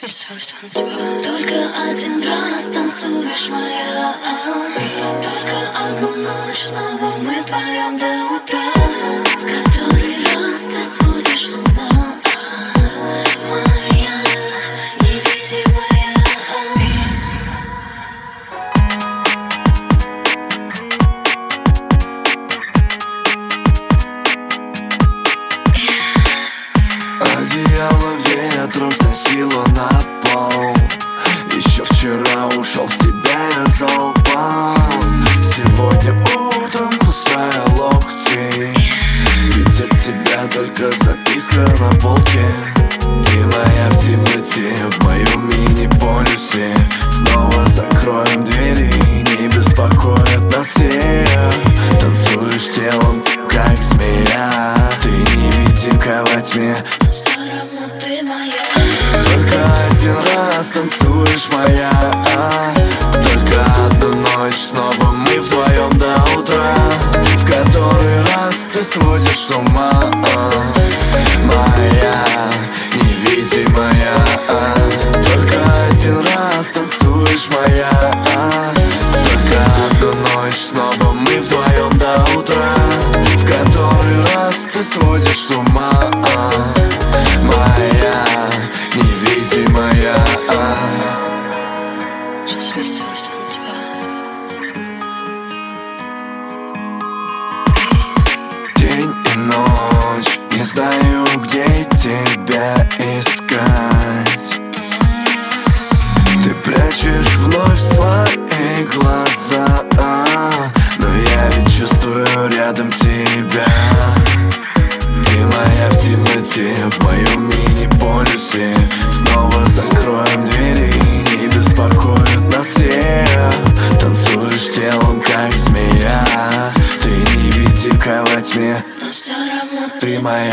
Только один раз танцуешь моя Только одну ночь снова мы вдвоем до утра Одеяло ветром сносило на пол. Еще вчера ушел в тебя я залпом Сегодня утром кусая локти. Ведь от тебя только записка на полке. Моя в темноте, в моем мини-полюсе Снова закроем двери, не беспокоят нас всех. Танцуешь телом, как змея. Ты невидимка во тьме Только один раз танцуешь моя. Только одну ночь снова мы вдвоем до утра. В который раз ты сводишь с ума. Моя невидимая. Только один раз танцуешь моя. Только одну ночь снова мы вдвоем до утра. В который раз ты сводишь с ума Моя невидимая Je suis seule sans Но все равно ты моя.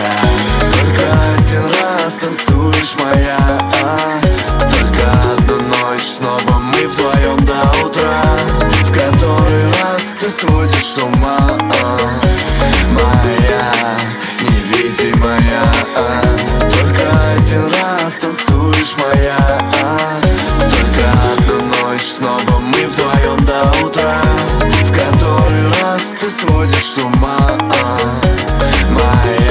Только один раз танцуешь моя. А, Только sumar uh, my